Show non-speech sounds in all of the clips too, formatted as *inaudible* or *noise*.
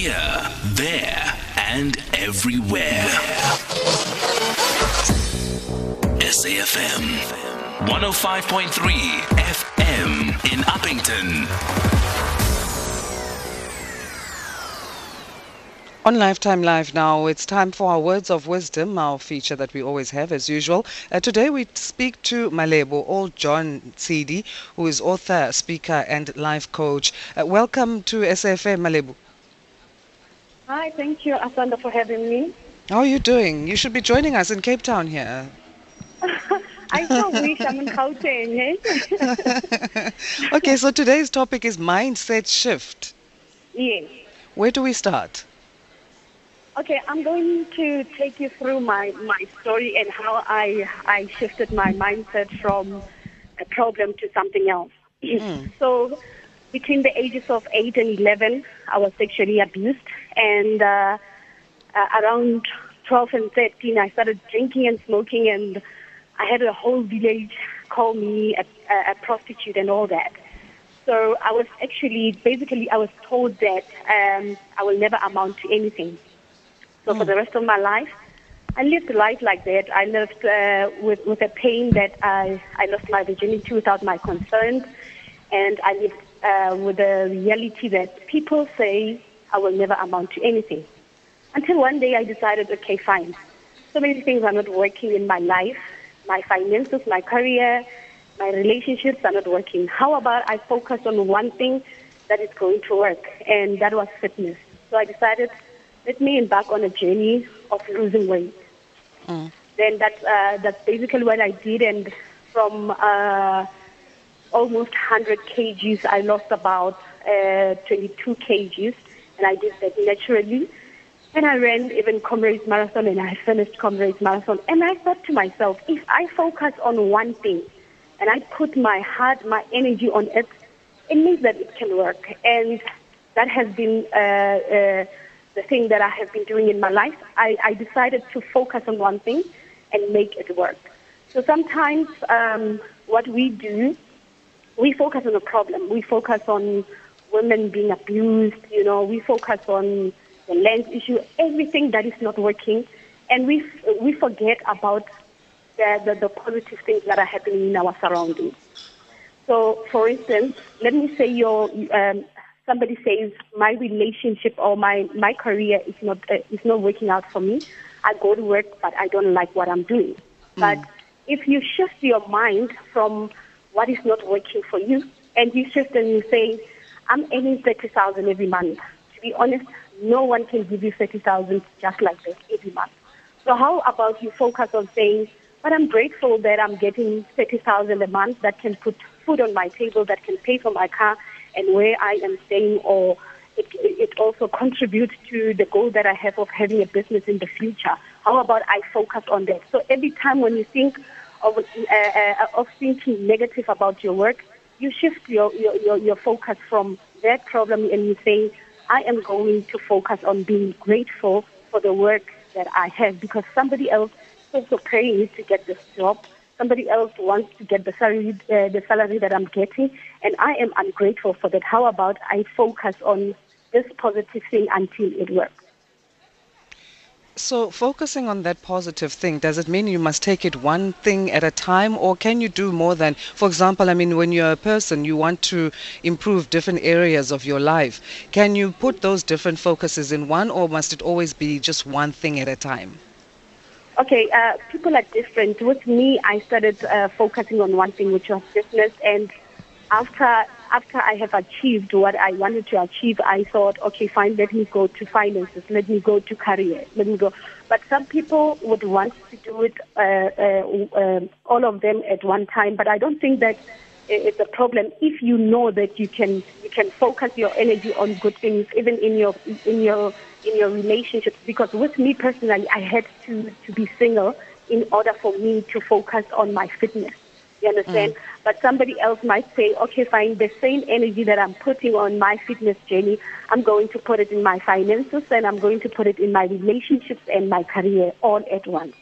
Here, there, and everywhere. SAFM 105.3 FM in Upington. On Lifetime Live now, it's time for our Words of Wisdom, our feature that we always have as usual. Uh, today we speak to Malebo Oldjohn-Tsindi, who is author, speaker, and life coach. Uh, welcome to SAFM, Malebo. Hi, thank you, Asanda, for having me. How are you doing? You should be joining us in Cape Town here. *laughs* I so wish I'm in Gauteng. Eh? *laughs* okay, so today's topic is mindset shift. yes. Where do we start? Okay, I'm going to take you through my, my story and how I, I shifted my mindset from a problem to something else. So, between the ages of 8 and 11, I was sexually abused. And uh, uh, around 12 and 13, I started drinking and smoking, and I had a whole village call me a, a, prostitute and all that. So I was actually, basically, I was told that um, I will never amount to anything. So for the rest of my life, I lived life like that. I lived uh, with with a pain that I I lost my virginity without my consent, and I lived uh, with the reality that people say I will never amount to anything. Until one day I decided, okay, fine. So many things are not working in my life. My finances, my career, my relationships are not working. How about I focus on one thing that is going to work? And that was fitness. So I decided, let me embark on a journey of losing weight. Then that's, uh, that's basically what I did. And from uh, almost 100 kgs, I lost about uh, 22 kgs. And I did that naturally. And I ran even Comrades Marathon and I finished Comrades Marathon. And I thought to myself, if I focus on one thing and I put my heart, my energy on it, it means that it can work. And that has been uh, uh, the thing that I have been doing in my life. I, I decided to focus on one thing and make it work. So sometimes um, what we do, we focus on a problem. We focus on women being abused, you know, we focus on the land issue, everything that is not working, and we, we forget about the, the, the positive things that are happening in our surroundings. So, for instance, let me say your um, somebody says my relationship or my my career is not uh, is not working out for me. I go to work, but I don't like what I'm doing. But if you shift your mind from what is not working for you, and you shift and you say, I'm earning thirty thousand every month. To be honest, no one can give you thirty thousand just like that every month. So how about you focus on saying, but I'm grateful that I'm getting 30,000 a month that can put food on my table, that can pay for my car and where I am staying, or it, it also contributes to the goal that I have of having a business in the future. How about I focus on that? So every time when you think of, uh, uh, of thinking negative about your work, you shift your, your, your, focus from that problem and you say, I am going to focus on being grateful for the work that I have because somebody else is also praying to get this job. Somebody else wants to get the salary, uh, the salary that I'm getting, and I am ungrateful for that. How about I focus on this positive thing until it works? So, focusing on that positive thing, does it mean you must take it one thing at a time, or can you do more than, for example, I mean, when you're a person, you want to improve different areas of your life. Can you put those different focuses in one, or must it always be just one thing at a time? Okay, uh, people are different. With me, I started uh, focusing on one thing, which was business, and after after I have achieved what I wanted to achieve, I thought, okay, fine, let me go to finances, let me go to career, let me go. But some people would want to do it, uh, uh, uh, all of them at one time. But I don't think that it's a problem if you know that you can you can focus your energy on good things, even in your in your in your relationships. Because with me personally, I had to to be single in order for me to focus on my fitness. You understand? But somebody else might say, okay, fine, the same energy that I'm putting on my fitness journey, I'm going to put it in my finances and I'm going to put it in my relationships and my career all at once.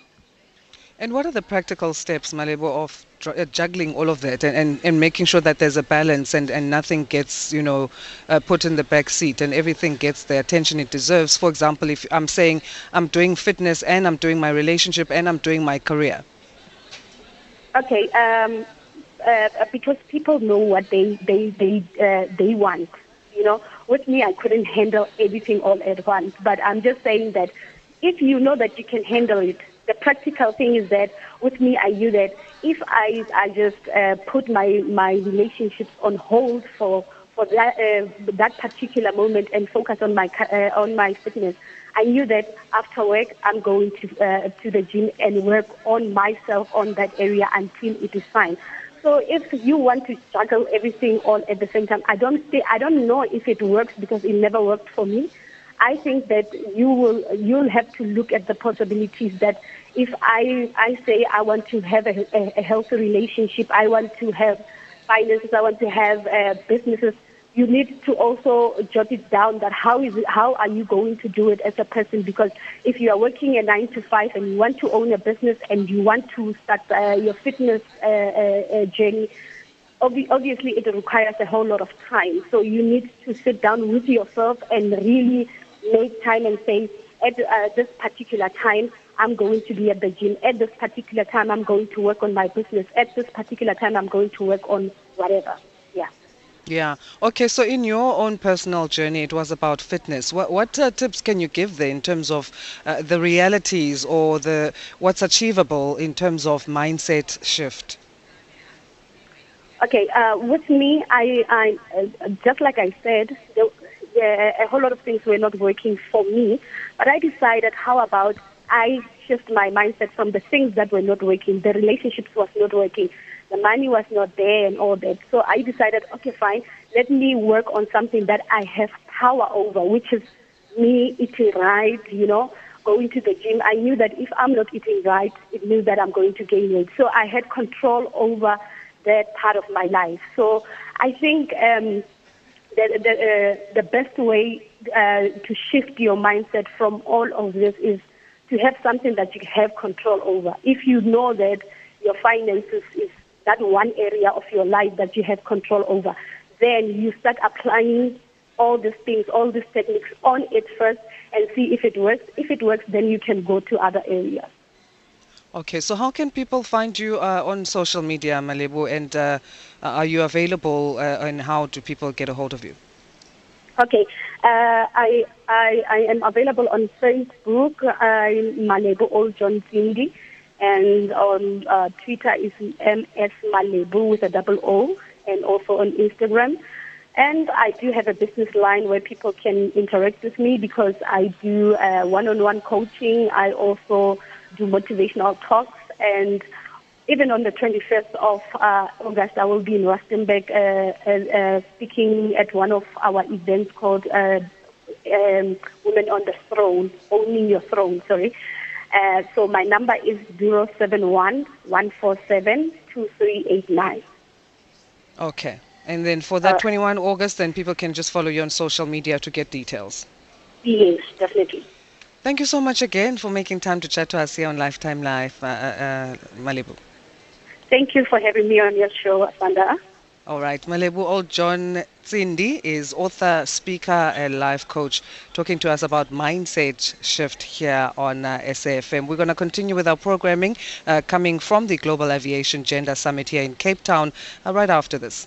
And what are the practical steps, Malebo, of uh, juggling all of that and, and, and making sure that there's a balance and, and nothing gets, you know, uh, put in the back seat and everything gets the attention it deserves? For example, if I'm saying I'm doing fitness and I'm doing my relationship and I'm doing my career. Okay, um, uh, because people know what they they they uh, they want. You know, with me, I couldn't handle everything all at once. But I'm just saying that if you know that you can handle it, the practical thing is that with me, I knew that if I I just uh, put my my relationships on hold for for that uh, that particular moment and focus on my uh, on my fitness, I knew that after work I'm going to uh, to the gym and work on myself on that area until it is fine. So if you want to juggle everything all at the same time, I don't say I don't know if it works because it never worked for me. I think that you will you'll have to look at the possibilities that if I I say I want to have a, a, healthy relationship, I want to have finances, I want to have uh, businesses. You need to also jot it down that how is it, how are you going to do it as a person? Because if you are working a nine to five and you want to own a business and you want to start uh, your fitness uh, uh, uh journey, obviously it requires a whole lot of time. So you need to sit down with yourself and really make time and say, at uh, this particular time, I'm going to be at the gym. At this particular time, I'm going to work on my business. At this particular time, I'm going to work on whatever. Yeah. Yeah. Okay. So, in your own personal journey, it was about fitness. What what uh, tips can you give there in terms of uh, the realities or the what's achievable in terms of mindset shift? Okay. Uh, with me, I, I uh, just like I said, the, a whole lot of things were not working for me. But I decided, how about I shift my mindset from the things that were not working, the relationships was not working, the money was not there and all that. So I decided, okay, fine, let me work on something that I have power over, which is me eating right, you know, going to the gym. I knew that if I'm not eating right, it means that I'm going to gain weight. So I had control over that part of my life. So I think um, the, the, uh, the best way uh, to shift your mindset from all of this is to have something that you have control over. If you know that your finances is that one area of your life that you have control over, then you start applying all these things, all these techniques on it first and see if it works. If it works, then you can go to other areas. Okay, so how can people find you uh, on social media, Malebo, and uh, are you available uh, and how do people get a hold of you? Okay, uh, I, I, I am available on Facebook, I'm Malebo Oldjohn-Tsindi, and on uh, Twitter is MS Malebo with a double O, and also on Instagram. And I do have a business line where people can interact with me because I do uh, one-on-one coaching. I also do motivational talks. And even on the 21st of uh, August, I will be in Rustenburg uh, uh, speaking at one of our events called uh, um, Women on the Throne, Owning Your Throne, sorry. Uh, so my number is 071 147 2389. Okay. And then for that uh, 21 August, then people can just follow you on social media to get details. Yes, definitely. Thank you so much again for making time to chat to us here on Lifetime Live, uh, uh, uh Thank you for having me on your show, Asanda. All right. Malebo Old John Cindy is author, speaker, and life coach, talking to us about mindset shift here on uh, SAFM. We're going to continue with our programming uh, coming from the Global Aviation Gender Summit here in Cape Town uh, right after this.